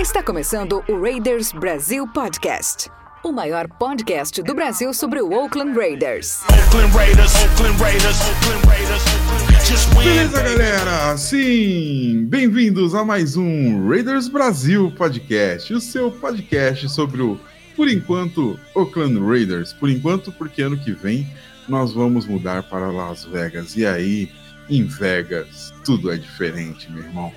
Está começando o Raiders Brasil Podcast. O maior podcast do Brasil sobre o Oakland Raiders. Oakland Raiders. Oakland Raiders. Oakland Raiders. Just win. Beleza, galera? Sim! Bem-vindos a mais um Raiders Brasil Podcast, o seu podcast sobre o, por enquanto, Oakland Raiders. Por enquanto, porque ano que vem nós vamos mudar para Las Vegas. E aí, em Vegas, tudo é diferente, meu irmão.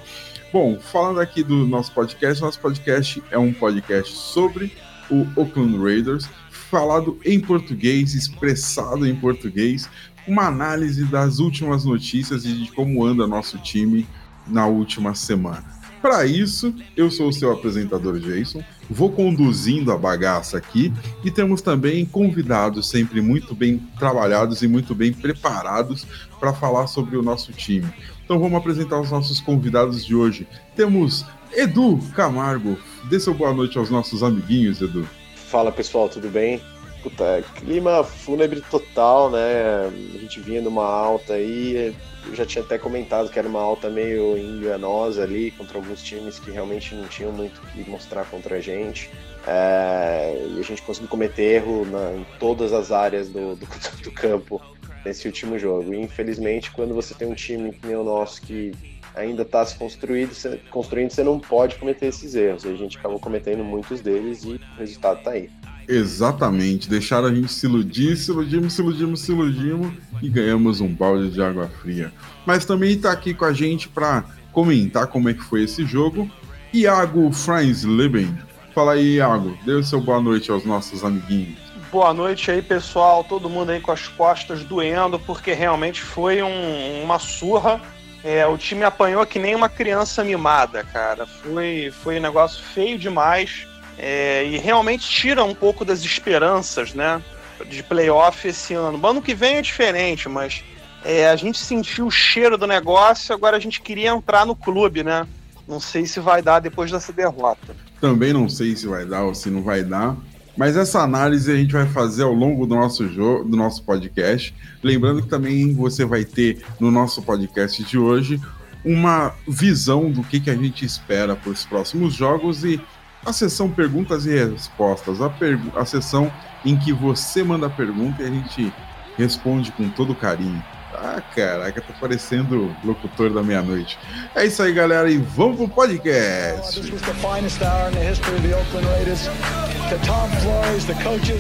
Bom, falando aqui do nosso podcast, nosso podcast é um podcast sobre o Oakland Raiders, falado em português, expressado em português, uma análise das últimas notícias e de como anda nosso time na última semana. Para isso, eu sou o seu apresentador Jason, vou conduzindo a bagaça aqui e temos também convidados sempre muito bem trabalhados e muito bem preparados para falar sobre o nosso time. Então vamos apresentar os nossos convidados de hoje. Temos Edu Camargo. Dê seu boa noite aos nossos amiguinhos, Edu. Fala pessoal, tudo bem? Puta, é clima fúnebre total, né? A gente vinha numa alta aí, eu já tinha até comentado que era uma alta meio enganosa ali contra alguns times que realmente não tinham muito o que mostrar contra a gente. É, e a gente conseguiu cometer erro na, em todas as áreas do, do, do campo nesse último jogo. E infelizmente, quando você tem um time nem o nosso que ainda está se construindo, construindo, você não pode cometer esses erros. E a gente acabou cometendo muitos deles e o resultado está aí. Exatamente, deixaram a gente se iludir, se iludimos, se iludimos, se iludimos e ganhamos um balde de água fria. Mas também está aqui com a gente para comentar como é que foi esse jogo, Iago Fransleben. Fala aí, Iago, dê o seu boa noite aos nossos amiguinhos. Boa noite aí, pessoal. Todo mundo aí com as costas doendo, porque realmente foi um, uma surra. É, o time apanhou que nem uma criança mimada, cara. Foi, foi um negócio feio demais. É, e realmente tira um pouco das esperanças, né? De playoff esse ano. Ano que vem é diferente, mas é, a gente sentiu o cheiro do negócio, agora a gente queria entrar no clube, né? Não sei se vai dar depois dessa derrota. Também não sei se vai dar ou se não vai dar. Mas essa análise a gente vai fazer ao longo do nosso jogo, do nosso podcast. Lembrando que também você vai ter no nosso podcast de hoje uma visão do que, que a gente espera para os próximos jogos e a sessão perguntas e respostas, a, a sessão em que você manda a pergunta e a gente responde com todo carinho. Ah, caraca, tá parecendo locutor da meia-noite. É isso aí, galera, e vamos pro podcast.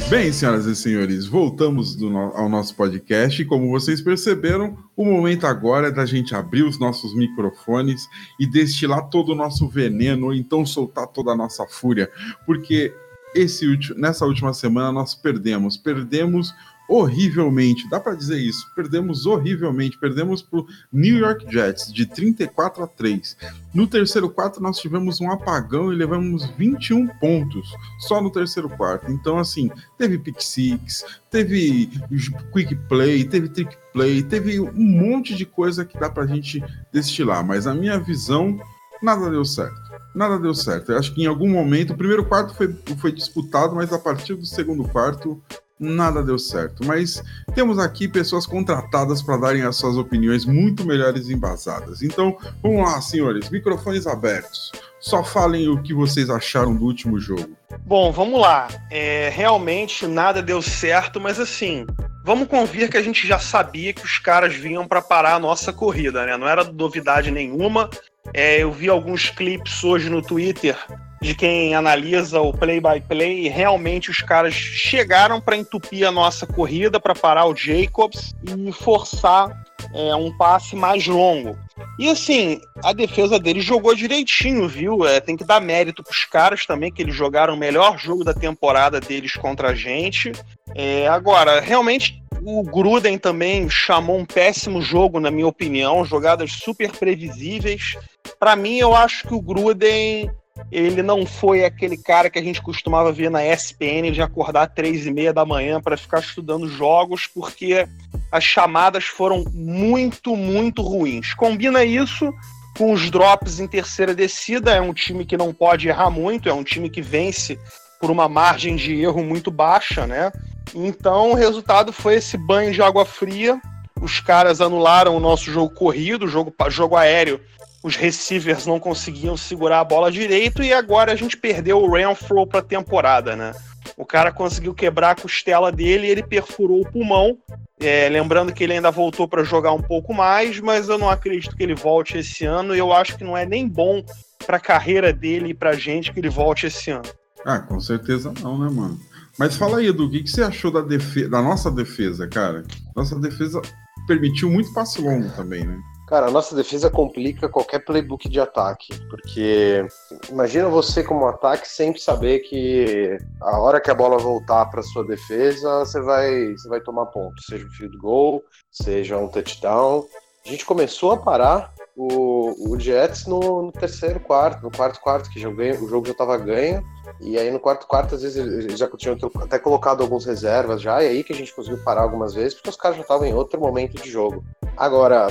Bem, senhoras e senhores, voltamos no ao nosso podcast e como vocês perceberam, o momento agora é da gente abrir os nossos microfones e destilar todo o nosso veneno, ou então soltar toda a nossa fúria, porque esse, nessa última semana nós perdemos, perdemos horrivelmente, dá para dizer isso, perdemos horrivelmente, perdemos para o New York Jets de 34 a 3. No terceiro quarto nós tivemos um apagão e levamos 21 pontos só no terceiro quarto. Então assim, teve pick six, teve quick play, teve trick play, teve um monte de coisa que dá para a gente destilar, mas a minha visão nada deu certo. Nada deu certo. Eu acho que em algum momento, o primeiro quarto foi, foi disputado, mas a partir do segundo quarto nada deu certo. Mas temos aqui pessoas contratadas para darem as suas opiniões muito melhores embasadas. Então, vamos lá, senhores, microfones abertos. Só falem o que vocês acharam do último jogo. Bom, vamos lá. É, realmente nada deu certo, mas assim, vamos convir que a gente já sabia que os caras vinham para parar a nossa corrida, né? Não era novidade nenhuma. É, eu vi alguns clipes hoje no Twitter de quem analisa o play-by-play -play, realmente os caras chegaram para entupir a nossa corrida, para parar o Jacobs e forçar é, um passe mais longo. E assim, a defesa deles jogou direitinho, viu? É, tem que dar mérito para os caras também, que eles jogaram o melhor jogo da temporada deles contra a gente. É, agora, realmente o Gruden também chamou um péssimo jogo, na minha opinião, jogadas super previsíveis. Para mim, eu acho que o Gruden ele não foi aquele cara que a gente costumava ver na ESPN de acordar três e meia da manhã para ficar estudando jogos, porque as chamadas foram muito, muito ruins. Combina isso com os drops em terceira descida, é um time que não pode errar muito, é um time que vence por uma margem de erro muito baixa, né? Então o resultado foi esse banho de água fria os caras anularam o nosso jogo corrido, jogo, jogo aéreo. Os receivers não conseguiam segurar a bola direito e agora a gente perdeu o Renfro para a temporada, né? O cara conseguiu quebrar a costela dele ele perfurou o pulmão. É, lembrando que ele ainda voltou para jogar um pouco mais, mas eu não acredito que ele volte esse ano. E eu acho que não é nem bom para a carreira dele e para gente que ele volte esse ano. Ah, com certeza não, né, mano? Mas fala aí, Edu, o que, que você achou da, defesa, da nossa defesa, cara? Nossa defesa permitiu muito passe longo também, né? Cara, a nossa defesa complica qualquer playbook de ataque, porque imagina você como ataque sempre saber que a hora que a bola voltar para sua defesa, você vai, você vai tomar ponto, seja um field goal, seja um touchdown. A gente começou a parar o, o Jets no, no terceiro quarto, no quarto quarto, que já ganho, o jogo já estava ganho, e aí no quarto quarto, às vezes, eles já tinham até colocado algumas reservas já, e aí que a gente conseguiu parar algumas vezes, porque os caras já estavam em outro momento de jogo. Agora,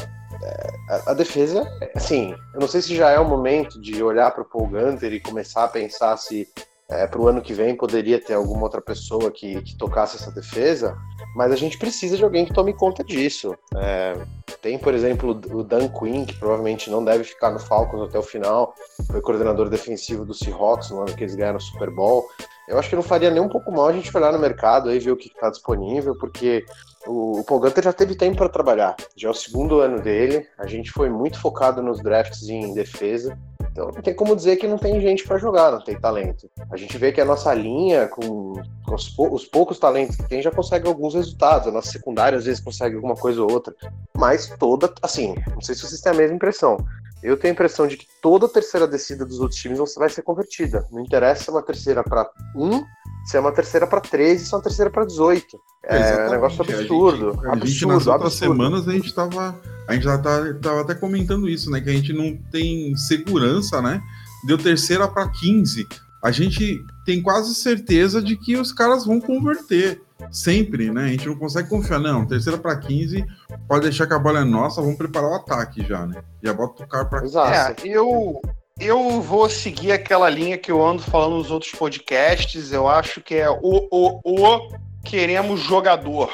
a, a, defesa, assim, eu não sei se já é o momento de olhar para o Paul Gunter e começar a pensar se é, para o ano que vem poderia ter alguma outra pessoa que, que, tocasse essa defesa, mas a gente precisa de alguém que tome conta disso. É, tem, por exemplo, o Dan Quinn, que provavelmente não deve ficar no Falcons até o final, foi coordenador defensivo do Seahawks no ano que eles ganharam o Super Bowl. Eu acho que não faria nem um pouco mal a gente olhar no mercado e ver o que está disponível, porque o, o Paul Gunter já teve tempo para trabalhar. Já é o segundo ano dele, a gente foi muito focado nos drafts em defesa. Então não tem como dizer que não tem gente para jogar, não tem talento. A gente vê que a nossa linha, com, com os, pou, os, poucos talentos que tem, já consegue alguns resultados. A nossa secundária às vezes consegue alguma coisa ou outra. Mas toda, assim, não sei se vocês têm a mesma impressão. Eu tenho a impressão de que toda a terceira descida dos outros times vai ser convertida. Não interessa se é uma terceira para um, se é uma terceira para 13, se é uma terceira para 18. É um negócio absurdo. A gente, a absurdo, gente nas outras absurdo. semanas a gente tava. A gente já tá, tava até comentando isso, né? Que a gente não tem segurança, né? Deu terceira para 15. A gente tem quase certeza de que os caras vão converter. Sempre, né? A gente não consegue confiar, não. Terceira para 15, pode deixar que a bola é nossa, vamos preparar o ataque já, né? Já bota o cara para É, eu, eu vou seguir aquela linha que eu ando falando nos outros podcasts. Eu acho que é o, o, o queremos jogador.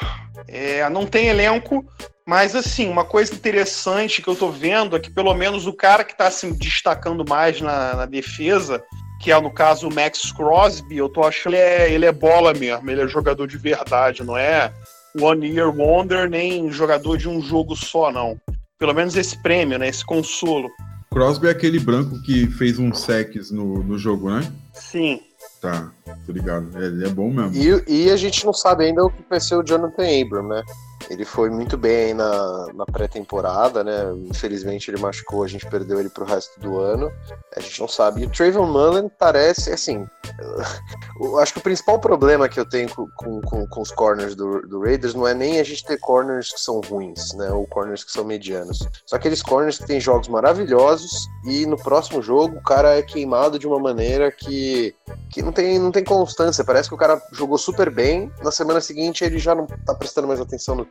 É, não tem elenco, mas assim, uma coisa interessante que eu tô vendo é que pelo menos o cara que tá se destacando mais na, na defesa, que é no caso o Max Crosby, eu tô achando que ele é, ele é bola mesmo, ele é jogador de verdade, não é one year wonder, nem jogador de um jogo só, não. Pelo menos esse prêmio, né? Esse consolo. Crosby é aquele branco que fez um secs no, no jogo, né? Sim. Tá, tô ligado. É, ele é bom mesmo. E, e, a gente não sabe ainda o que vai ser o Jonathan Abram, né? Ele foi muito bem na, na pré-temporada, né? Infelizmente ele machucou, a gente perdeu ele pro resto do ano. A gente não sabe. E o Trayvon Mullen parece, assim. Eu acho que o principal problema que eu tenho com, com, com os corners do, do, Raiders não é nem a gente ter corners que são ruins, né? Ou corners que são medianos. São aqueles corners que têm jogos maravilhosos e no próximo jogo o cara é queimado de uma maneira que, que não, tem, não tem constância. Parece que o cara jogou super bem, na semana seguinte ele já não tá prestando mais atenção no.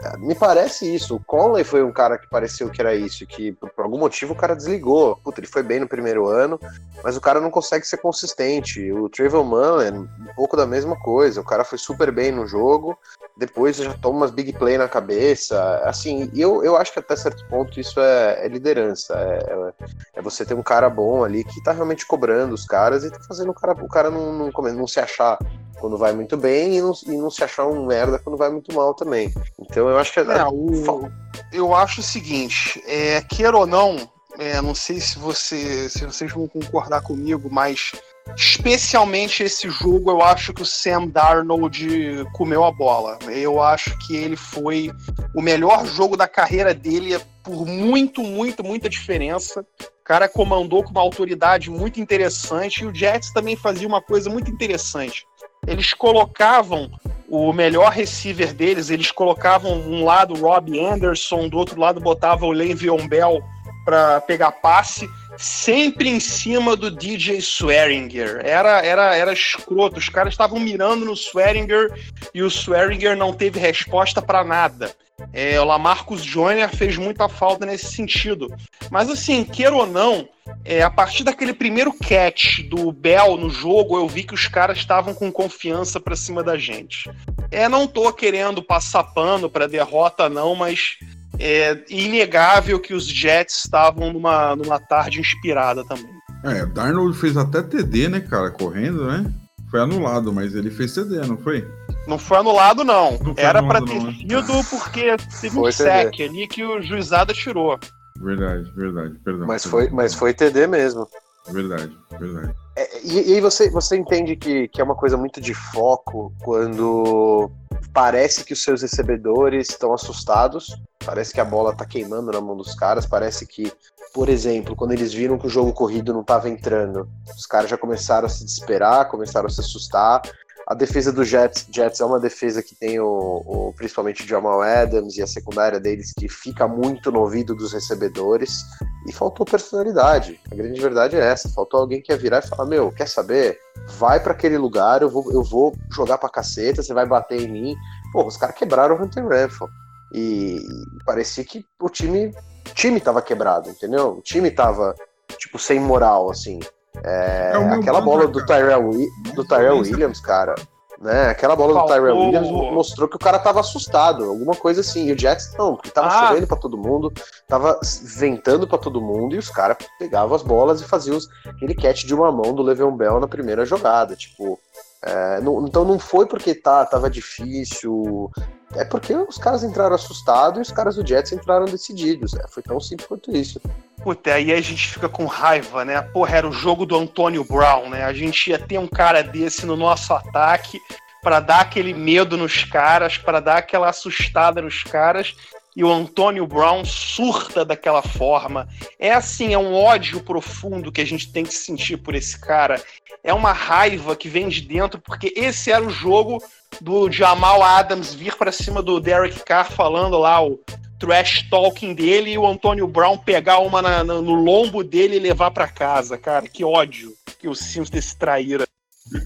É, me parece isso. O Conley foi um cara que pareceu que era isso, que por, algum motivo o cara desligou. Puta, ele foi bem no primeiro ano, mas o cara não consegue ser consistente. O Trayvon Mullen, um pouco da mesma coisa. O cara foi super bem no jogo, depois já toma umas big play na cabeça. Assim, eu, eu acho que até certo ponto isso é, é liderança. É, é, você ter um cara bom ali que tá realmente cobrando os caras e tá fazendo o cara, o cara não, não, não se achar quando vai muito bem e não, e não se achar um merda quando vai muito mal também. Então eu acho que. É, o... Eu acho o seguinte, é, queira ou não, é, não sei se, você, se vocês vão concordar comigo, mas especialmente esse jogo, eu acho que o Sam Darnold comeu a bola. Eu acho que ele foi o melhor jogo da carreira dele por muito, muito, muita diferença. O cara comandou com uma autoridade muito interessante e o Jets também fazia uma coisa muito interessante eles colocavam o melhor receiver deles, eles colocavam um lado Rob Anderson, do outro lado botavam o Le'Veon Bell para pegar passe, sempre em cima do DJ Swearinger. Era, era, era escroto. Os caras estavam mirando no Swearinger e o Swearinger não teve resposta para nada. É, o Lamarcus Jr. fez muita falta nesse sentido. Mas assim, queira ou não, é, a partir daquele primeiro catch do Bell no jogo, eu vi que os caras estavam com confiança para cima da gente. É, não tô querendo passar pano para derrota não, mas é inegável que os Jets estavam numa, numa tarde inspirada também. É, Darnold fez até TD, né, cara, correndo, né? Foi anulado, mas ele fez TD, não foi? Não foi anulado, não. Não foi Era pra ter não, sido porque teve um sec ali que o juizada tirou. Verdade, verdade, perdão. Mas perdão. foi, mas foi TD mesmo. Verdade, verdade. É, e, e aí você, você entende que, que é uma coisa muito de foco quando parece que os seus recebedores estão assustados, parece que a bola tá queimando na mão dos caras, parece que, por exemplo, quando eles viram que o jogo corrido não tava entrando, os caras já começaram a se desesperar, começaram a se assustar. A defesa do Jets, Jets é uma defesa que tem o, o- principalmente o Jamal Adams e a secundária deles que fica muito no ouvido dos recebedores e faltou personalidade. A grande verdade é essa, faltou alguém que ia virar e falar: "Meu, quer saber? Vai pra aquele lugar, eu vou, eu vou jogar pra caceta, você vai bater em mim". Pô, os caras quebraram o Hunter Renfro. E parecia que o time, o time tava quebrado, entendeu? O time tava tipo sem moral assim. É, É aquela bola né, do? Tyrell, do Tyrell Williams, cara, né? Aquela bola do Tyrell Williams mostrou que o cara tava assustado, alguma coisa assim. E o Jets não, porque tava Ah. chovendo pra todo mundo, tava ventando pra todo mundo e os caras pegavam as bolas e faziam os- aquele catch de uma mão do Le'Veon Bell na primeira jogada, tipo. é, não- então não foi porque tá, tava difícil, é porque os caras entraram assustados e os caras do Jets entraram decididos. é, foi tão simples quanto isso. Puta, aí a gente fica com raiva, né? Porra, era o jogo do Antônio Brown, né? A gente ia ter um cara desse no nosso ataque pra dar aquele medo nos caras, pra dar aquela assustada nos caras. E o Antônio Brown surta daquela forma. É assim, é um ódio profundo que a gente tem que sentir por esse cara. É uma raiva que vem de dentro, porque esse era o jogo do Jamal Adams vir pra cima do Derek Carr falando lá o trash talking dele e o Antônio Brown pegar uma na- na- no lombo dele e levar pra casa, cara. Que ódio que eu sinto desse traíra.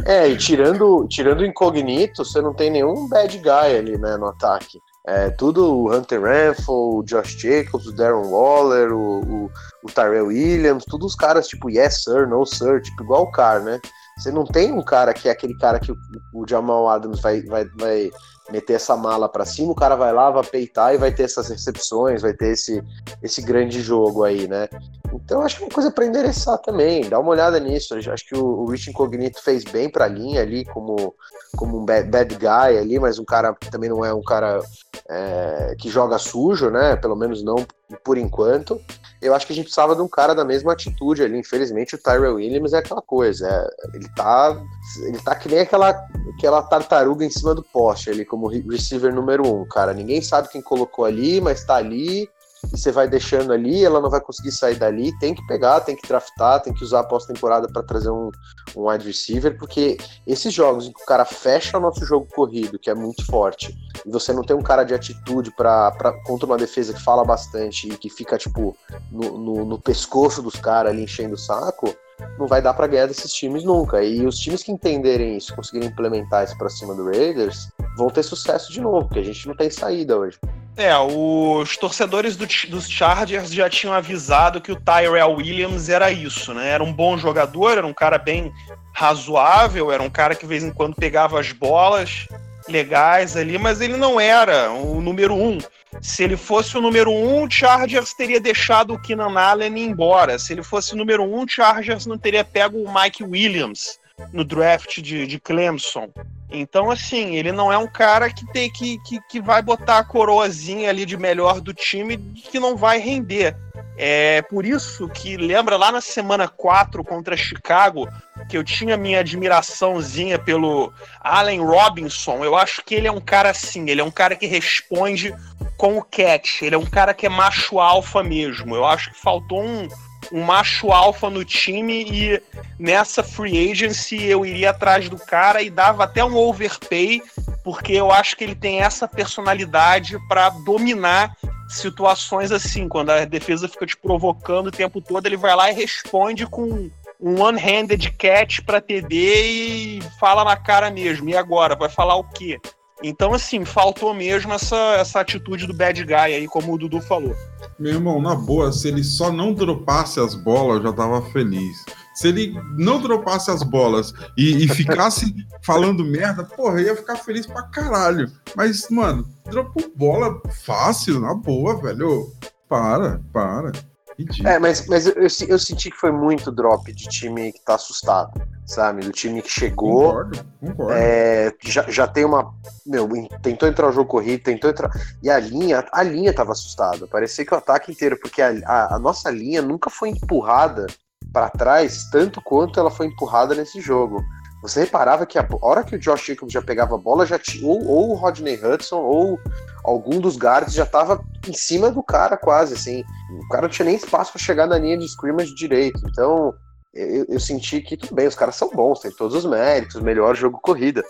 É, e tirando, tirando o incognito, você não tem nenhum bad guy ali, né, no ataque. É tudo o Hunter Renfro, o Josh Jacobs, o Darren Waller, o, o, o Tyrell Williams, todos os caras tipo yes sir, no sir, tipo igual o Carr, né? Você não tem um cara que é aquele cara que o, o Jamal Adams vai, vai, vai meter essa mala pra cima, o cara vai lá, vai peitar e vai ter essas recepções, vai ter esse, esse grande jogo aí, né? Então acho que é uma coisa para endereçar também. Dá uma olhada nisso. Acho que o, o Rich Incognito fez bem pra linha ali, como, como um bad, bad guy ali, mas um cara também não é um cara é, que joga sujo, né? Pelo menos não por enquanto. Eu acho que a gente precisava de um cara da mesma atitude ali. Infelizmente, o Tyrell Williams é aquela coisa. é, ele tá. Ele tá que nem aquela, aquela tartaruga em cima do poste ali, como re- receiver número um, cara. Ninguém sabe quem colocou ali, mas tá ali e você vai deixando ali, ela não vai conseguir sair dali, tem que pegar, tem que draftar, tem que usar a pós-temporada para trazer um, um wide receiver, porque esses jogos em que o cara fecha o nosso jogo corrido, que é muito forte, e você não tem um cara de atitude pra, pra, contra uma defesa que fala bastante e que fica, tipo, no, no, no pescoço dos caras ali enchendo o saco, não vai dar para ganhar desses times nunca. E os times que entenderem isso, conseguirem implementar isso pra cima do Raiders, vão ter sucesso de novo, porque a gente não tem saída hoje. É, os torcedores do- dos Chargers já tinham avisado que o Tyrell Williams era isso, né? Era um bom jogador, era um cara bem razoável, era um cara que de vez em quando pegava as bolas legais ali, mas ele não era o número um. Se ele fosse o número um, o Chargers teria deixado o Keenan Allen embora. Se ele fosse o número um, o Chargers não teria pego o Mike Williams no draft de, de Clemson. Então, assim, ele não é um cara que tem que, que, que vai botar a coroazinha ali de melhor do time que não vai render. É por isso que lembra lá na semana 4 contra Chicago, que eu tinha minha admiraçãozinha pelo Allen Robinson. Eu acho que ele é um cara assim, ele é um cara que responde com o catch, ele é um cara que é macho alfa mesmo. Eu acho que faltou um, um macho alfa no time e nessa free agency eu iria atrás do cara e dava até um overpay, porque eu acho que ele tem essa personalidade para dominar situações assim, quando a defesa fica te provocando o tempo todo, ele vai lá e responde com um one-handed catch para TD e fala na cara mesmo. E agora? Vai falar o quê? Então, assim, faltou mesmo essa, essa atitude do bad guy aí, como o Dudu falou. Meu irmão, na boa, se ele só não dropasse as bolas, eu já tava feliz. Se ele não dropasse as bolas e, e ficasse falando merda, porra, eu ia ficar feliz pra caralho. Mas, mano, dropou bola fácil, na boa, velho. Para, para. Ridículo. É, mas, mas eu, eu, eu, senti que foi muito drop de time que tá assustado, sabe? Do time que chegou. Concordo, concordo. É, já, já tem uma. Meu, tentou entrar no jogo corrido, tentou entrar. E a linha, a linha tava assustada. Parecia que o ataque inteiro, porque a, a, a nossa linha nunca foi empurrada para trás tanto quanto ela foi empurrada nesse jogo. Você reparava que a hora que o Josh Jacobs já pegava a bola, já tinha, ou, ou o Rodney Hudson ou algum dos guards já tava em cima do cara quase, assim. O cara não tinha nem espaço para chegar na linha de scrimmage direito. Então, eu, eu, senti que tudo bem, os caras são bons, tem todos os méritos, melhor jogo corrida,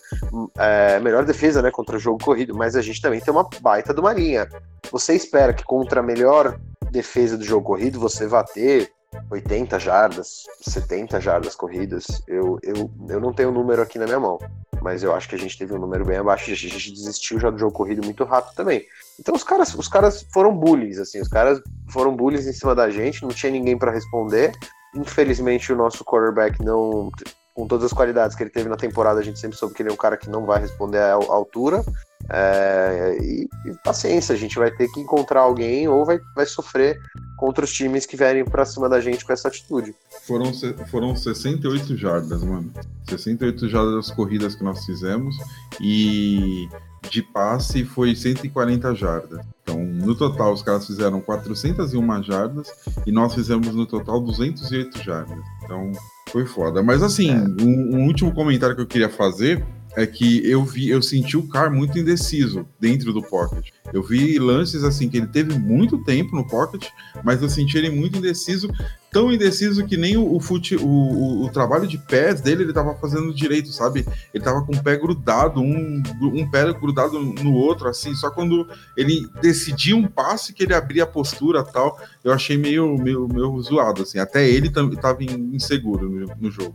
é, melhor defesa, né, contra o jogo corrido, mas a gente também tem uma baita de uma linha. Você espera que contra a melhor defesa do jogo corrido você vá ter 80 jardas, 70 jardas corridas. Eu, eu, eu não tenho o número aqui na minha mão, mas eu acho que a gente teve um número bem abaixo. A gente desistiu já do jogo corrido muito rápido também. Então os caras, os caras foram bullies, assim, os caras foram bullies em cima da gente, não tinha ninguém para responder. Infelizmente o nosso quarterback não com todas as qualidades que ele teve na temporada, a gente sempre soube que ele é um cara que não vai responder à altura. É, e, e, paciência, a gente vai ter que encontrar alguém ou vai, vai sofrer contra os times que vierem pra cima da gente com essa atitude. Foram, foram 68 jardas, mano. 68 jardas corridas que nós fizemos e de passe foi 140 jardas. Então, no total, os caras fizeram 401 jardas e nós fizemos no total 208 jardas. Então, foi foda. Mas assim, é. um, um último comentário que eu queria fazer é que eu vi, eu senti o Carr muito indeciso dentro do pocket. Eu vi lances assim que ele teve muito tempo no pocket, mas eu senti ele muito indeciso, tão indeciso que nem o, o, fute, o, o, o trabalho de pés dele ele tava fazendo direito, sabe? Ele tava com o pé grudado, um, um pé grudado no outro, assim, só quando ele decidia um passe que ele abria a postura tal, eu achei meio, meio, meio zoado, assim. Até ele tava inseguro no, no jogo.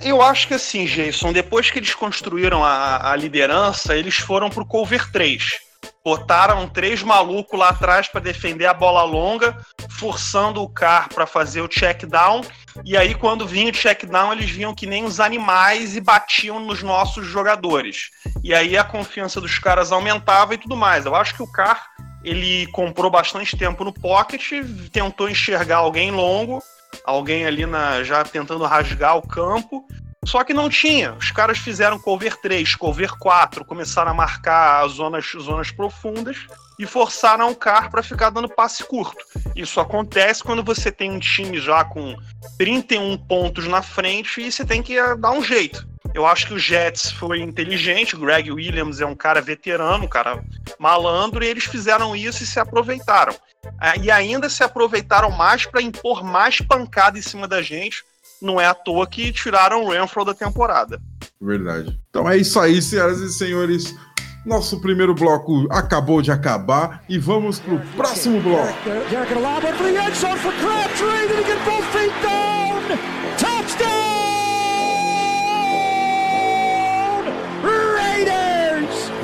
Eu acho que assim, Jason, depois que eles construíram a, a liderança, eles foram pro cover 3 botaram três malucos lá atrás para defender a bola longa, forçando o Car para fazer o check down. E aí, quando vinha o check down, eles vinham que nem os animais e batiam nos nossos jogadores. E aí a confiança dos caras aumentava e tudo mais. Eu acho que o Car ele comprou bastante tempo no pocket, tentou enxergar alguém longo, alguém ali na, já tentando rasgar o campo só que não tinha. Os caras fizeram cover 3, cover 4, começaram a marcar as zonas, zonas profundas e forçaram o carro para ficar dando passe curto. Isso acontece quando você tem um time já com 31 pontos na frente e você tem que eh, dar um jeito. Eu acho que o Jets foi inteligente, o Greg Williams é um cara veterano, um cara malandro, e eles fizeram isso e se aproveitaram. Eh, e ainda se aproveitaram mais para impor mais pancada em cima da gente, não é à toa que tiraram o Renfro da temporada. Verdade. Então é isso aí, senhoras e senhores. Nosso primeiro bloco acabou de acabar e vamos pro próximo bloco.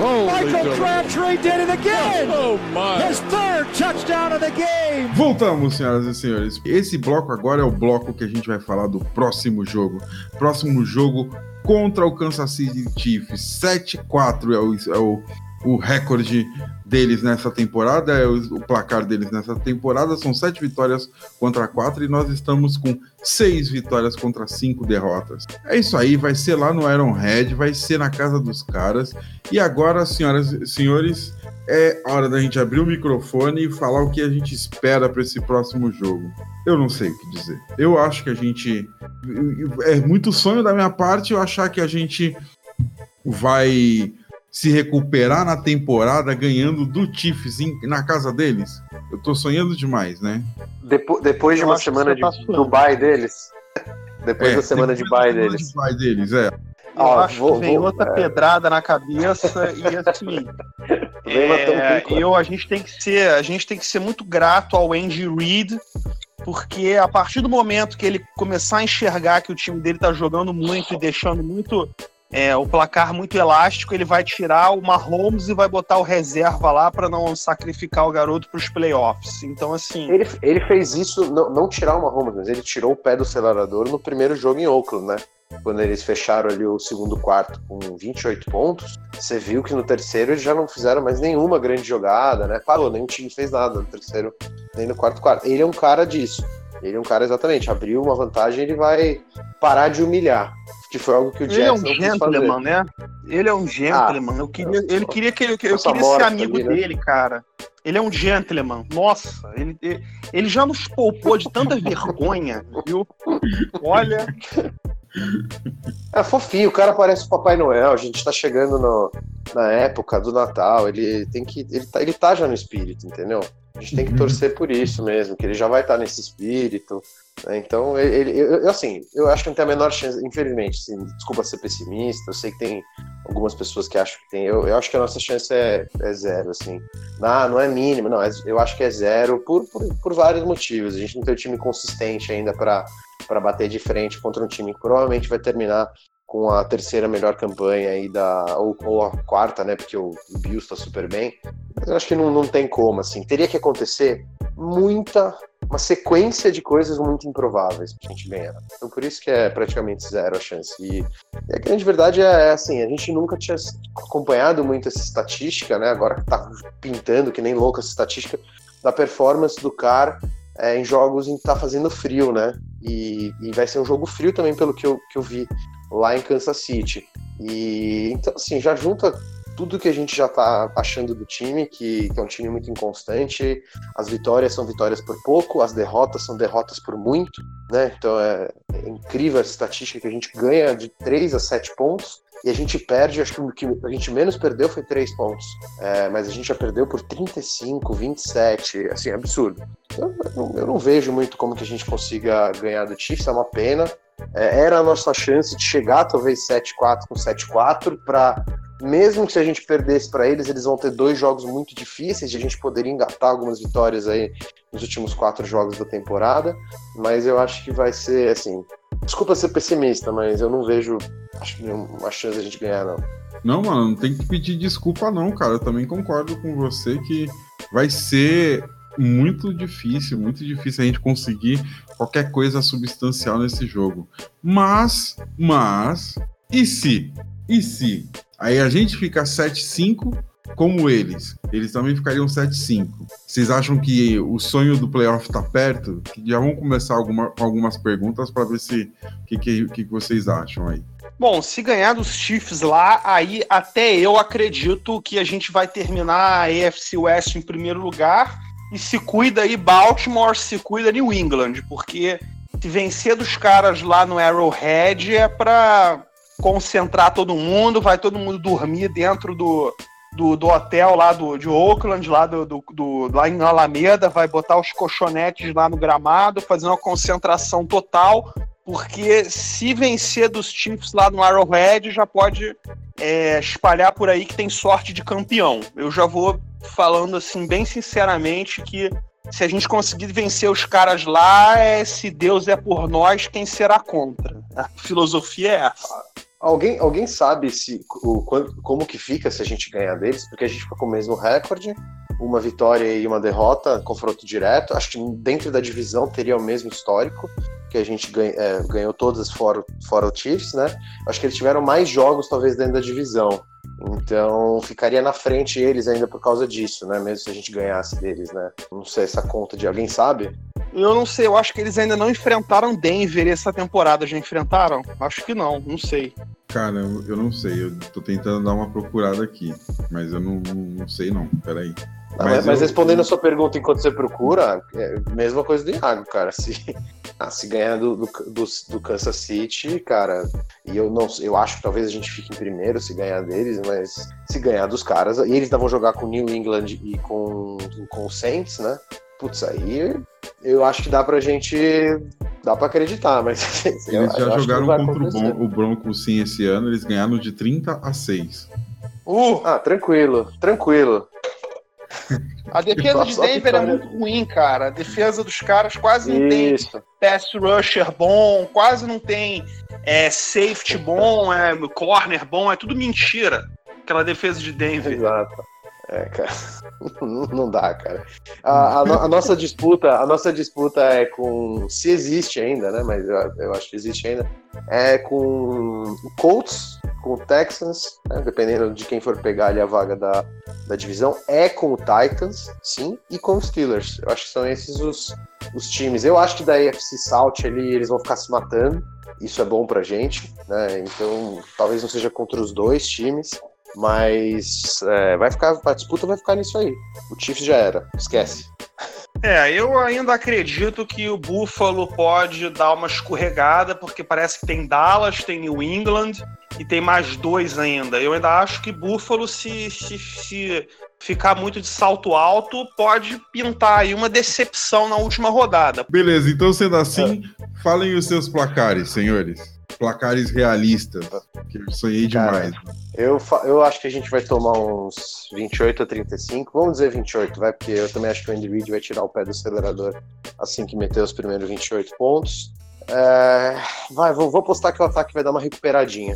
Michael Crabtree did it again. Oh my. His third touchdown of the game. Voltamos, senhoras e senhores. Esse bloco agora é o bloco que a gente vai falar do próximo jogo. Próximo jogo contra o Kansas City Chiefs. 7-4 é o, é o o recorde deles nessa temporada, é o, o, placar deles nessa temporada são sete vitórias contra quatro e nós estamos com seis vitórias contra cinco derrotas. É isso aí, vai ser lá no Iron Head, vai ser na casa dos caras. E agora, senhoras e senhores, é hora da gente abrir o microfone e falar o que a gente espera para esse próximo jogo. Eu não sei o que dizer. Eu acho que a gente. É muito sonho da minha parte eu achar que a gente vai se recuperar na temporada ganhando do Chiefs na casa deles? Eu tô sonhando demais, né? Depo depois de uma semana de tá Dubai deles. Depois é, da semana de bye deles. De bye deles, é. Eu ah, acho vou, que vem vou, outra é... pedrada na cabeça e assim. É, eu, a gente tem que ser, a gente tem que ser muito grato ao Andy Reid, porque a partir do momento que ele começar a enxergar que o time dele tá jogando muito e deixando muito é, o placar muito elástico, ele vai tirar o Mahomes e vai botar o reserva lá para não sacrificar o garoto para os playoffs. Então assim, Ele, ele fez isso, não, não tirar o Mahomes, mas ele tirou o pé do acelerador no primeiro jogo em Oakland, né? Quando eles fecharam ali o segundo quarto com 28 pontos, você viu que no terceiro eles já não fizeram mais nenhuma grande jogada, né? Parou, nem o time fez nada no terceiro, nem no quarto quarto. Ele é um cara disso. Ele é um cara exatamente, abriu uma vantagem, ele vai parar de humilhar. Que foi algo que o ele é um gentleman, né? Ele é um gentleman. eu queria, ele queria que eu, eu queria ser amigo ali, né? dele, cara. Ele é um gentleman. Nossa, ele, ele, ele já nos poupou de tanta vergonha, viu? Olha, É fofinho, o cara parece o Papai Noel, a gente tá chegando no- na época do Natal, ele tem que. Ele tá, ele tá já no espírito, entendeu? A gente tem que Uhum. torcer por isso mesmo, que ele já vai estar nesse espírito. né? Então, ele, eu, assim, eu acho que não tem a menor chance, infelizmente, assim, desculpa ser pessimista, eu sei que tem algumas pessoas que acham que tem. Eu, eu acho que a nossa chance é, é zero, assim. Ah, não é mínima, não, é- eu acho que é zero por, por, por vários motivos. A gente não tem um time consistente ainda para para bater de frente contra um time que provavelmente vai terminar com a terceira melhor campanha aí da ou, ou a quarta, né? Porque o, o Bills tá super bem. Mas eu acho que não, não tem como, assim. Teria que acontecer muita uma sequência de coisas muito improváveis pra gente ganhar. Então por isso que é praticamente zero a chance. E, e a grande verdade é assim, a gente nunca tinha acompanhado muito essa estatística, né? Agora que tá pintando que nem louco essa estatística da performance do cara é, em jogos em que tá fazendo frio, né? E, e vai ser um jogo frio também, pelo que eu, que eu vi lá em Kansas City. E então, assim, já junta tudo que a gente já tá achando do time, que, que é um time muito inconstante. As vitórias são vitórias por pouco, as derrotas são derrotas por muito, né? Então é, é incrível essa estatística que a gente ganha de 3 a 7 pontos. E a gente perde, acho que o que a gente menos perdeu foi 3 pontos. É, mas a gente já perdeu por 35, 27, assim, absurdo. Eu, eu eu não vejo muito como que a gente consiga ganhar do Chiefs, é uma pena. É, era a nossa chance de chegar talvez 7-4 com 7-4 para mesmo que se a gente perdesse para eles, eles vão ter dois jogos muito difíceis e a gente poderia engatar algumas vitórias aí nos últimos quatro jogos da temporada, mas eu acho que vai ser assim. Desculpa ser pessimista, mas eu não vejo acho uma chance da gente ganhar não. Não, mano, não tem que pedir desculpa, não, cara. Eu também concordo com você que vai ser muito difícil, muito difícil a gente conseguir qualquer coisa substancial nesse jogo. Mas, mas, e se? E se? Aí a gente fica 7-5 como eles. Eles também ficariam 7-5. Vocês acham que o sonho do playoff tá perto? Já vamos começar alguma, algumas perguntas para ver se o que, que, que vocês acham aí. Bom, se ganhar dos Chiefs lá, aí até eu acredito que a gente vai terminar a AFC West em primeiro lugar. E se cuida aí Baltimore, se cuida New England, porque se vencer dos caras lá no Arrowhead é pra concentrar todo mundo, vai todo mundo dormir dentro do, do, do hotel lá do, de Oakland, lá, do, do, do- lá em Alameda, vai botar os colchonetes lá no gramado, fazer uma concentração total, porque se vencer dos Chiefs lá no Arrowhead, já pode é, espalhar por aí que tem sorte de campeão. Eu já vou falando assim, bem sinceramente, que se a gente conseguir vencer os caras lá, é, se Deus é por nós, quem será contra? A filosofia é essa. Alguém, alguém sabe se o, como que fica se a gente ganhar deles? Porque a gente fica com o mesmo recorde, uma vitória e uma derrota, confronto direto. Acho que dentro da divisão teria o mesmo histórico, que a gente ganha- é, ganhou todas fora, fora o Chiefs, né? Acho que eles tiveram mais jogos, talvez, dentro da divisão. Então ficaria na frente eles ainda por causa disso, né? Mesmo se a gente ganhasse deles, né? Não sei essa conta de alguém sabe? Eu não sei, eu acho que eles ainda não enfrentaram Denver essa temporada. Já enfrentaram? Acho que não, não sei. Cara, eu, eu não sei, eu tô tentando dar uma procurada aqui, mas eu não, não sei não, peraí. Mas, mas eu- respondendo a sua pergunta enquanto você procura, é mesma coisa do Iago, cara. Se, ah, se ganhar do, do, do, do Kansas City, cara, e eu não eu acho que talvez a gente fique em primeiro se ganhar deles, mas se ganhar dos caras, e eles ainda vão jogar com New England e com, com o Saints, né? Putz, aí eu acho que dá pra gente. dá pra acreditar, mas. Eles eu já jogaram contra acontecer. O Broncos sim esse ano, eles ganharam de 30 a 6. Uh, Ah, tranquilo, tranquilo. A defesa de Denver é muito ruim, cara. A defesa dos caras quase não tem Isso. pass rusher bom, quase não tem é, safety bom, é, corner bom, é tudo mentira. Aquela defesa de Denver. Exato. É, cara. Não, dá, cara. A, a a nossa disputa, a nossa disputa é com. Se existe ainda, né? Mas eu, eu acho que existe ainda. É com o Colts, com o Texans, né, dependendo de quem for pegar ali a vaga da, da divisão. É com o Titans, sim, e com os Steelers. Eu acho que são esses os, os times. Eu acho que da AFC South ali eles vão ficar se matando. Isso é bom pra gente, né? Então talvez não seja contra os dois times. Mas é, vai ficar, a disputa vai ficar nisso aí. O Chiefs já era, esquece. É, eu ainda acredito que o Buffalo pode dar uma escorregada, porque parece que tem Dallas, tem New England e tem mais dois ainda. Eu ainda acho que Buffalo, se, se, se ficar muito de salto alto, pode pintar aí uma decepção na última rodada. Beleza, então sendo assim, falem os seus placares, senhores. Placares realistas, que eu sonhei Cara, demais. Eu, eu acho que a gente vai tomar uns 28 a 35. Vamos dizer 28, vai, porque eu também acho que o Andy Reid vai tirar o pé do acelerador assim que meter os primeiros 28 pontos. É, vai, vou, vou apostar que o ataque vai dar uma recuperadinha.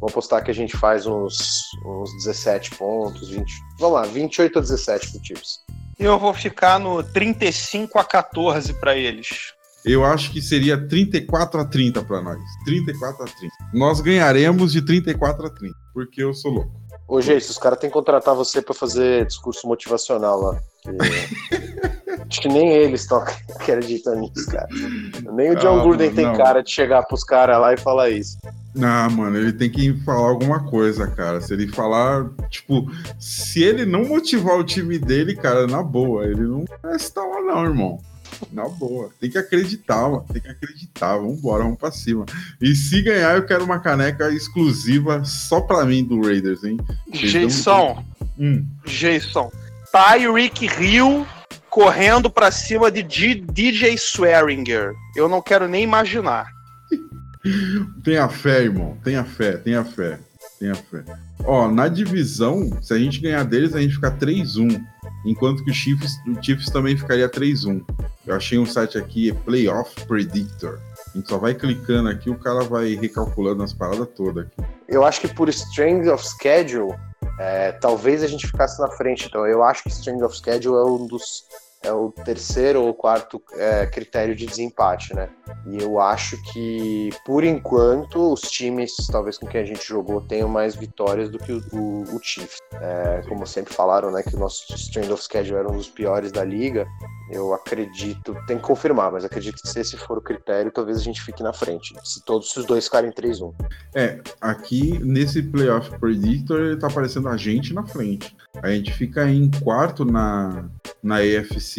Vou apostar que a gente faz uns, uns 17 pontos, 20. Vamos lá, 28 a 17 pro Chiefs. Eu vou ficar no 35 a 14 para eles. Eu acho que seria 34 a 30 para nós. 34 a 30. Nós ganharemos de 34 a 30, porque eu sou louco. Ô, Geis, os caras têm que contratar você pra fazer discurso motivacional lá. que- Acho que nem eles estão acreditando nisso, cara. Nem o John Ah, Gruden tem não. cara de chegar pros caras lá e falar isso. Ah, mano, ele tem que falar alguma coisa, cara. Se ele falar, tipo, se ele não motivar o time dele, cara, na boa, ele não vai estar lá, não, irmão. Na boa. Tem que acreditar, mano. Tem que acreditar. Vambora, vamos pra cima. E se ganhar, eu quero uma caneca exclusiva só pra mim do Raiders, hein? Vocês Jason, Hum. Jason. Tyreek Hill correndo pra cima de DJ Swearinger. Eu não quero nem imaginar. Tenha fé, irmão. Tenha fé, tenha fé. Tenha fé. Ó, na divisão, se a gente ganhar deles, a gente fica 3-1. Enquanto que o Chiefs, o Chiefs também ficaria 3-1. Eu achei um site aqui, Playoff Predictor. A gente só vai clicando aqui, o cara vai recalculando as paradas todas aqui. Eu acho que por strength of schedule, é, talvez a gente ficasse na frente. Então, eu acho que strength of schedule é um dos. É o terceiro ou quarto é, critério de desempate, né? E eu acho que, por enquanto, os times, talvez com quem a gente jogou, tenham mais vitórias do que o, o, o Chiefs. É, como sempre falaram, né, que o nosso strength of schedule era um dos piores da liga. Eu acredito, tem que confirmar, mas acredito que se esse for o critério, talvez a gente fique na frente. Se todos os dois ficarem 3-1. É, aqui nesse Playoff Predictor, ele tá aparecendo a gente na frente. A gente fica em quarto na, na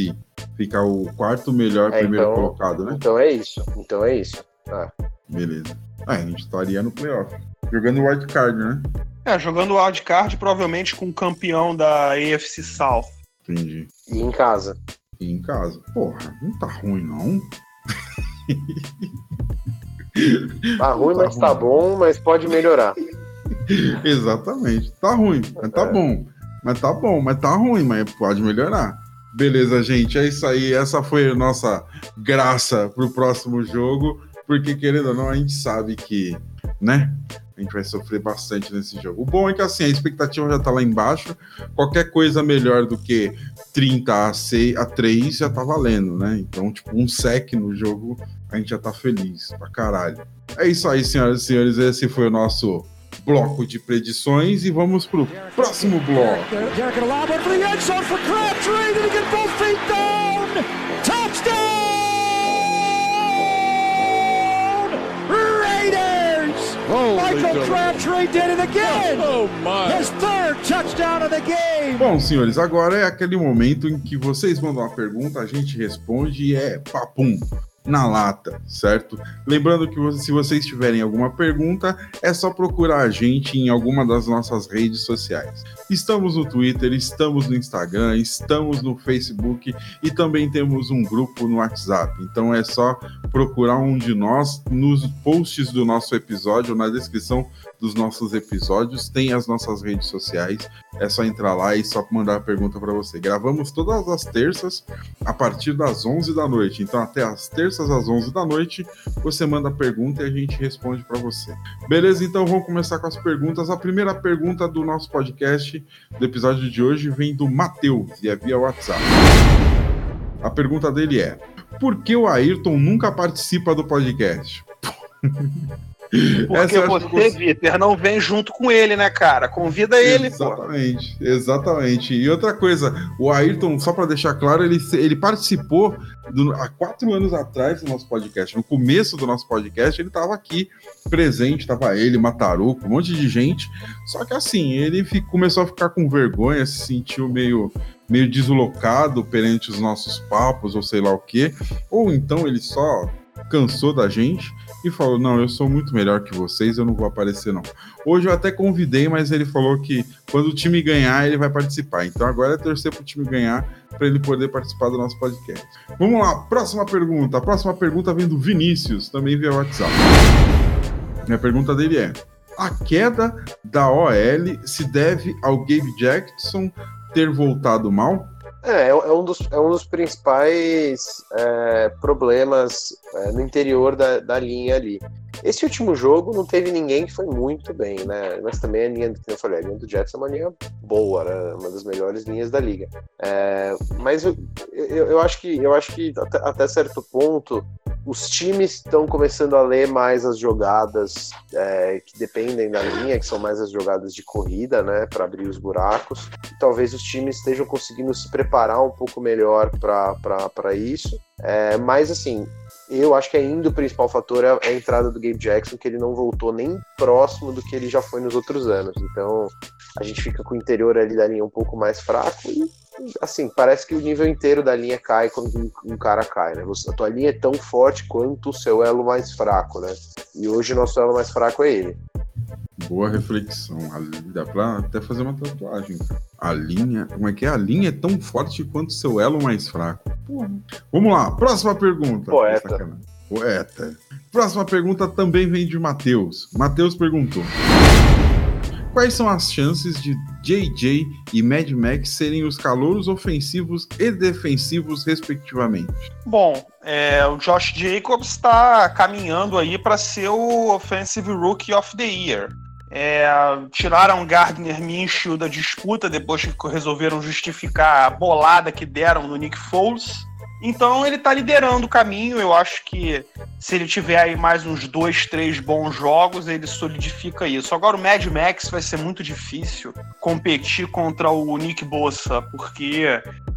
AFC. Fica o quarto melhor É, primeiro então- colocado, né? Então é isso. Então é isso. Ah, Beleza. Ah, a gente estaria no playoff. Jogando wild card, né? É, jogando wildcard, provavelmente com o campeão da AFC South. Entendi. e em casa. E em casa. Porra, não tá ruim, não. Tá ruim, Tá mas tá ruim. bom, mas pode melhorar. Exatamente. Tá ruim, mas tá É. bom. Mas tá bom, mas tá ruim, mas pode melhorar. Beleza, gente. É isso aí. Essa foi a nossa graça pro próximo jogo. Porque, querendo ou não, a gente sabe que, né? A gente vai sofrer bastante nesse jogo. O bom é que assim, a expectativa já tá lá embaixo. Qualquer coisa melhor do que 30 a, 6, a 3 já tá valendo, né? Então, tipo, um sec no jogo, a gente já tá feliz pra caralho. É isso aí, senhoras e senhores. Esse foi o nosso bloco de predições e vamos pro próximo bloco. Michael Crabtree did it again! Oh my! His third touchdown of the game! Bom, senhores, agora é aquele momento em que vocês mandam uma pergunta, a gente responde e é papum. Na lata, certo? Lembrando que se vocês tiverem alguma pergunta, é só procurar a gente em alguma das nossas redes sociais. Estamos no Twitter, estamos no Instagram, estamos no Facebook e também temos um grupo no WhatsApp. Então é só procurar um de nós nos posts do nosso episódio, na descrição dos nossos episódios, tem as nossas redes sociais. É só entrar lá e só mandar a pergunta para você. Gravamos todas as terças a partir das 11 da noite. Então, até as terças às 11 da noite, você manda a pergunta e a gente responde para você. Beleza? Então, vamos começar com as perguntas. A primeira pergunta do nosso podcast, do episódio de hoje, vem do Matheus e é via WhatsApp. A pergunta dele é: Por que o Ayrton nunca participa do podcast? Porque você, Vitor, não vem junto com ele, né, cara? Convida ele, Exatamente, pô. exatamente. E outra coisa, o Ayrton, só para deixar claro, ele, ele participou do, há quatro anos atrás do nosso podcast. No começo do nosso podcast, ele estava aqui presente, estava ele, Mataruco, um monte de gente. Só que assim, ele começou a ficar com vergonha, se sentiu meio meio deslocado perante os nossos papos, ou sei lá o quê. Ou então ele só cansou da gente e falou: Não, eu sou muito melhor que vocês, eu não vou aparecer, não. Hoje eu até convidei, mas ele falou que quando o time ganhar, ele vai participar. Então agora é torcer para o time ganhar para ele poder participar do nosso podcast. Vamos lá, próxima pergunta. A próxima pergunta vem do Vinícius, também via WhatsApp. Minha pergunta dele é: A queda da OL se deve ao Gabe Jackson ter voltado mal? É, é um dos, é um dos principais é, problemas é, no interior da, da linha ali. Esse último jogo não teve ninguém que foi muito bem, né? Mas também a linha, que eu falei, a linha do Jets é uma linha boa, né? Uma das melhores linhas da liga. É, mas eu, eu, eu, acho que eu acho que até, até certo ponto os times estão começando a ler mais as jogadas é, que dependem da linha, que são mais as jogadas de corrida, né, para abrir os buracos. E talvez os times estejam conseguindo se preparar um pouco melhor para isso. É, mas, assim, eu acho que ainda o principal fator é a entrada do Gabe Jackson, que ele não voltou nem próximo do que ele já foi nos outros anos. Então, a gente fica com o interior ali da linha um pouco mais fraco e assim, parece que o nível inteiro da linha cai quando um cara cai, né? A tua linha é tão forte quanto o seu elo mais fraco, né? E hoje o nosso elo mais fraco é ele. Boa reflexão. Dá pra até fazer uma tatuagem. A linha. Como é que é? A linha é tão forte quanto o seu elo mais fraco. Porra. Vamos lá, próxima pergunta. Poeta. Poeta. Próxima pergunta também vem de Matheus. Matheus perguntou. Quais são as chances de JJ e Mad Max serem os calouros ofensivos e defensivos, respectivamente? Bom, é, o Josh Jacobs está caminhando aí para ser o Offensive Rookie of the Year. É, tiraram Gardner Minshew da disputa depois que resolveram justificar a bolada que deram no Nick Foles. Então ele está liderando o caminho. Eu acho que se ele tiver aí mais uns dois, três bons jogos, ele solidifica isso. Agora o Mad Max vai ser muito difícil competir contra o Nick Bossa, porque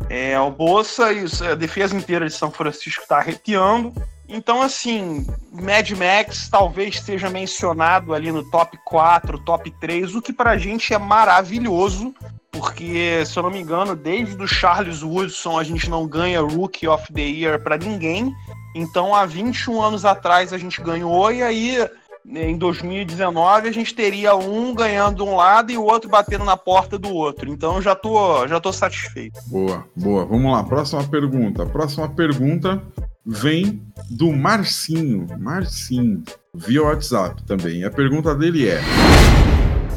é, o Bossa e a defesa inteira de São Francisco está arrepiando. Então, assim, Mad Max talvez seja mencionado ali no top 4, top 3, o que pra gente é maravilhoso, porque, se eu não me engano, desde o Charles Woodson a gente não ganha Rookie of the Year para ninguém. Então, há 21 anos atrás a gente ganhou, e aí em 2019 a gente teria um ganhando um lado e o outro batendo na porta do outro. Então já tô, já tô satisfeito. Boa, boa. Vamos lá, próxima pergunta. Próxima pergunta vem do Marcinho. Marcinho, via WhatsApp também. A pergunta dele é: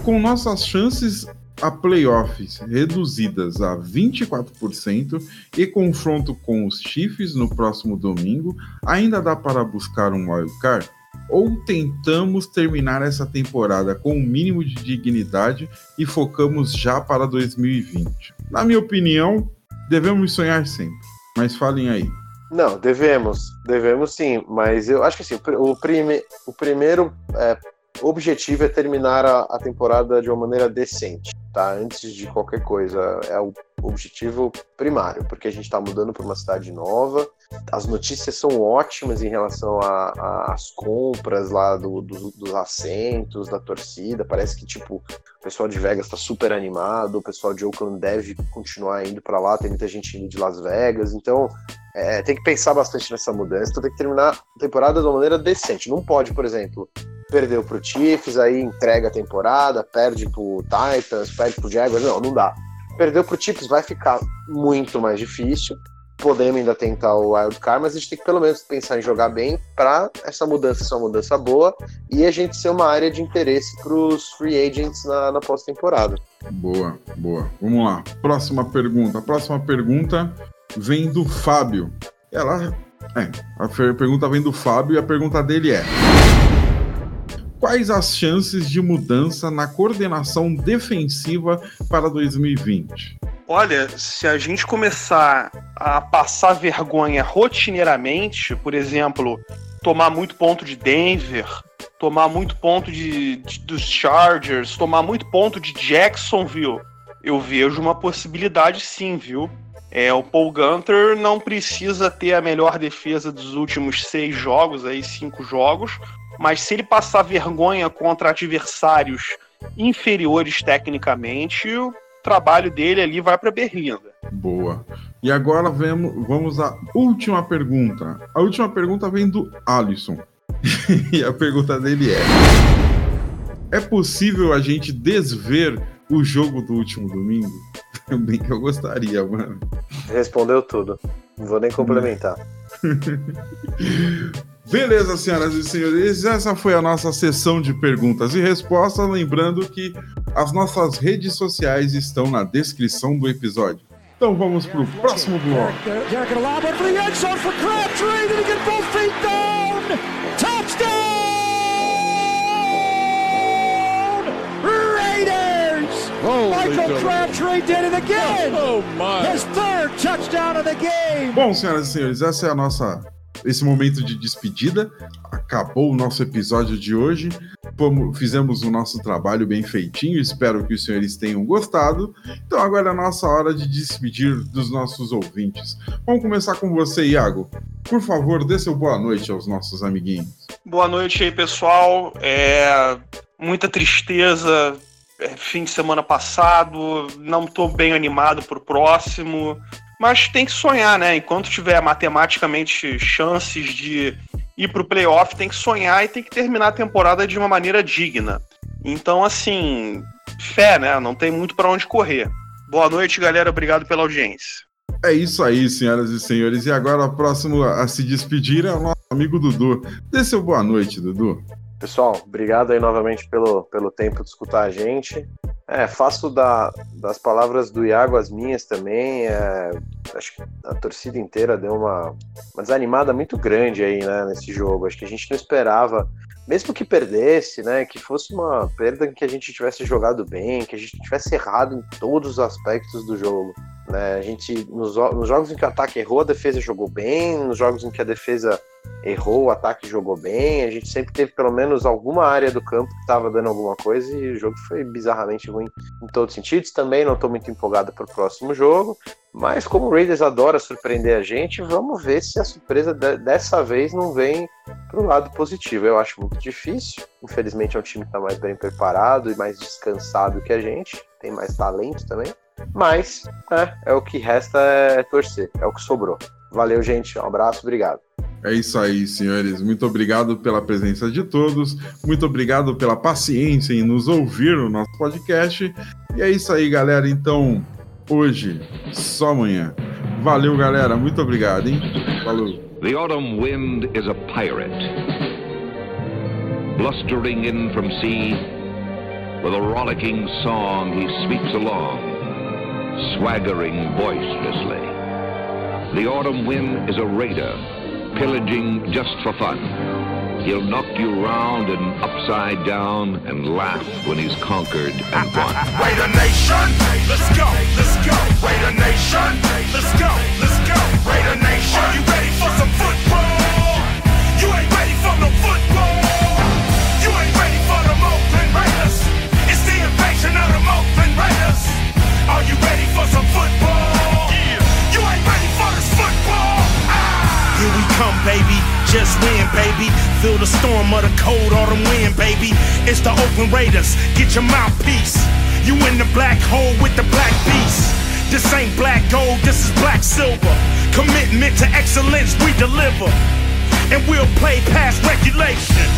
Com nossas chances a playoffs reduzidas a 24% e confronto com os Chiefs no próximo domingo, ainda dá para buscar um wildcard? Ou tentamos terminar essa temporada com o um mínimo de dignidade e focamos já para 2020? Na minha opinião, devemos sonhar sempre. Mas falem aí. Não, devemos. Devemos sim. Mas eu acho que assim, o, prime, o primeiro é, objetivo é terminar a, a temporada de uma maneira decente tá? Antes de qualquer coisa, é o objetivo primário, porque a gente está mudando para uma cidade nova. As notícias são ótimas em relação às compras lá do, do, dos assentos, da torcida. Parece que tipo o pessoal de Vegas está super animado, o pessoal de Oakland deve continuar indo para lá. Tem muita gente indo de Las Vegas, então é, tem que pensar bastante nessa mudança, então tem que terminar a temporada de uma maneira decente. Não pode, por exemplo, perder pro Chiefs, aí entrega a temporada, perde pro Titans, perde pro Jaguars, não, não dá. Perdeu pro Chiefs, vai ficar muito mais difícil. Podemos ainda tentar o Wild Card, mas a gente tem que pelo menos pensar em jogar bem para essa mudança ser uma mudança boa e a gente ser uma área de interesse para os free agents na, na pós-temporada. Boa, boa. Vamos lá. Próxima pergunta. A próxima pergunta vem do Fábio. Ela. É, a pergunta vem do Fábio e a pergunta dele é: Quais as chances de mudança na coordenação defensiva para 2020? Olha, se a gente começar a passar vergonha rotineiramente, por exemplo, tomar muito ponto de Denver, tomar muito ponto de, de, dos Chargers, tomar muito ponto de Jacksonville, eu vejo uma possibilidade sim, viu? É, o Paul Gunter não precisa ter a melhor defesa dos últimos seis jogos, aí cinco jogos, mas se ele passar vergonha contra adversários inferiores tecnicamente, o trabalho dele ali vai para Berlinda. Boa. E agora vemos, vamos à última pergunta. A última pergunta vem do Alisson. e a pergunta dele é: É possível a gente desver o jogo do último domingo? Bem que eu gostaria, mano. Respondeu tudo. Não vou nem complementar. Beleza, senhoras e senhores, essa foi a nossa sessão de perguntas e respostas. Lembrando que as nossas redes sociais estão na descrição do episódio. Então vamos pro próximo bloco. Michael Crabtree did it again. Oh, my. His third touchdown of the game. Bom, senhoras e senhores, essa é a nossa esse momento de despedida. Acabou o nosso episódio de hoje. fizemos o nosso trabalho bem feitinho. Espero que os senhores tenham gostado. Então agora é a nossa hora de despedir dos nossos ouvintes. Vamos começar com você, Iago. Por favor, dê seu boa noite aos nossos amiguinhos. Boa noite aí, pessoal. É muita tristeza fim de semana passado, não estou bem animado para o próximo, mas tem que sonhar, né? Enquanto tiver matematicamente chances de ir para o playoff, tem que sonhar e tem que terminar a temporada de uma maneira digna. Então, assim, fé, né? Não tem muito para onde correr. Boa noite, galera. Obrigado pela audiência. É isso aí, senhoras e senhores. E agora, o próximo a se despedir é o nosso amigo Dudu. Dê seu boa noite, Dudu. Pessoal, obrigado aí novamente pelo, pelo tempo de escutar a gente. É, faço da, das palavras do Iago as minhas também. É, acho que a torcida inteira deu uma, uma desanimada muito grande aí, né, nesse jogo. Acho que a gente não esperava, mesmo que perdesse, né, que fosse uma perda que a gente tivesse jogado bem, que a gente tivesse errado em todos os aspectos do jogo. Né? A gente, nos, nos jogos em que o ataque errou, a defesa jogou bem, nos jogos em que a defesa errou, o ataque jogou bem. A gente sempre teve pelo menos alguma área do campo que estava dando alguma coisa e o jogo foi bizarramente ruim em todos os sentidos. Também não estou muito empolgado para o próximo jogo, mas como o Raiders adora surpreender a gente, vamos ver se a surpresa dessa vez não vem para o lado positivo. Eu acho muito difícil. Infelizmente é um time que está mais bem preparado e mais descansado que a gente, tem mais talento também. Mas é, é o que resta é torcer, é o que sobrou. Valeu, gente. Um abraço, obrigado. É isso aí, senhores. Muito obrigado pela presença de todos. Muito obrigado pela paciência em nos ouvir no nosso podcast. E é isso aí, galera. Então, hoje, só amanhã. Valeu, galera. Muito obrigado, hein? Falou. The autumn wind is a pirate. Blustering in from sea, with a rollicking song he sweeps along, swaggering boisterously. The autumn wind is a raider pillaging just for fun. He'll knock you round and upside down and laugh when he's conquered and won. Raider Nation, let's go, let's go. Raider Nation, let's go, let's go. Raider Nation, are you ready for some football? You ain't ready for no football. You ain't ready for the Oakland Raiders. It's the invasion of the Oakland Raiders. Are you ready for some football? Yeah. You ain't ready for this football. Ah! Here we come, baby. Just win, baby. Feel the storm of the cold autumn wind, baby. It's the Oakland Raiders. Get your mouthpiece. You in the black hole with the black beast. This ain't black gold, this is black silver. Commitment to excellence, we deliver. And we'll play past regulation.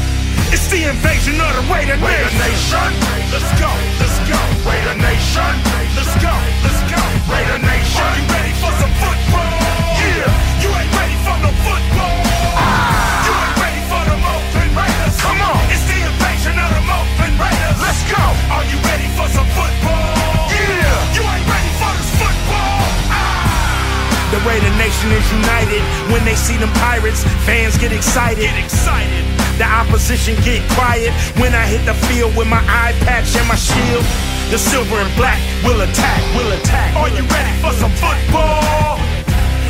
It's the invasion of the Raider Nation. Nation. Let's go, let's go. Raider Nation. Let's go, let's go. Raider Nation. Are you ready for some Nation is united when they see them pirates. Fans get excited. Get excited. The opposition get quiet when I hit the field with my eye patch and my shield. The silver and black will attack. Will attack. Are you ready for some football?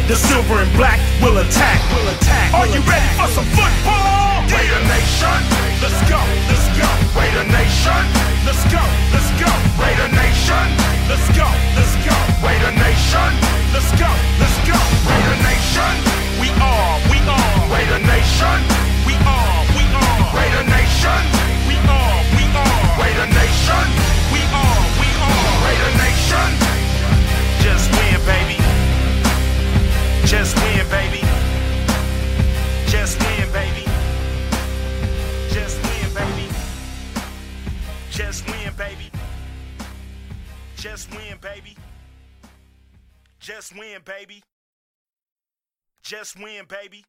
The silver and black will attack. Will attack. Are you ready for some football? Raider Nation. Let's go. Let's go. Raider Nation. Let's go. Let's go. Raider Nation. Let's go. Let's go. Raider Nation. Let's go. Let's go. Raider Nation. We are. We are. Raider Nation. We are. We are. Raider Nation. We are. We are. Raider Nation. We are. We are. Raider Nation. Just win, baby. Just win, baby. Just win, baby. Just win, baby. Just win, baby. Just win, baby. Just win, baby.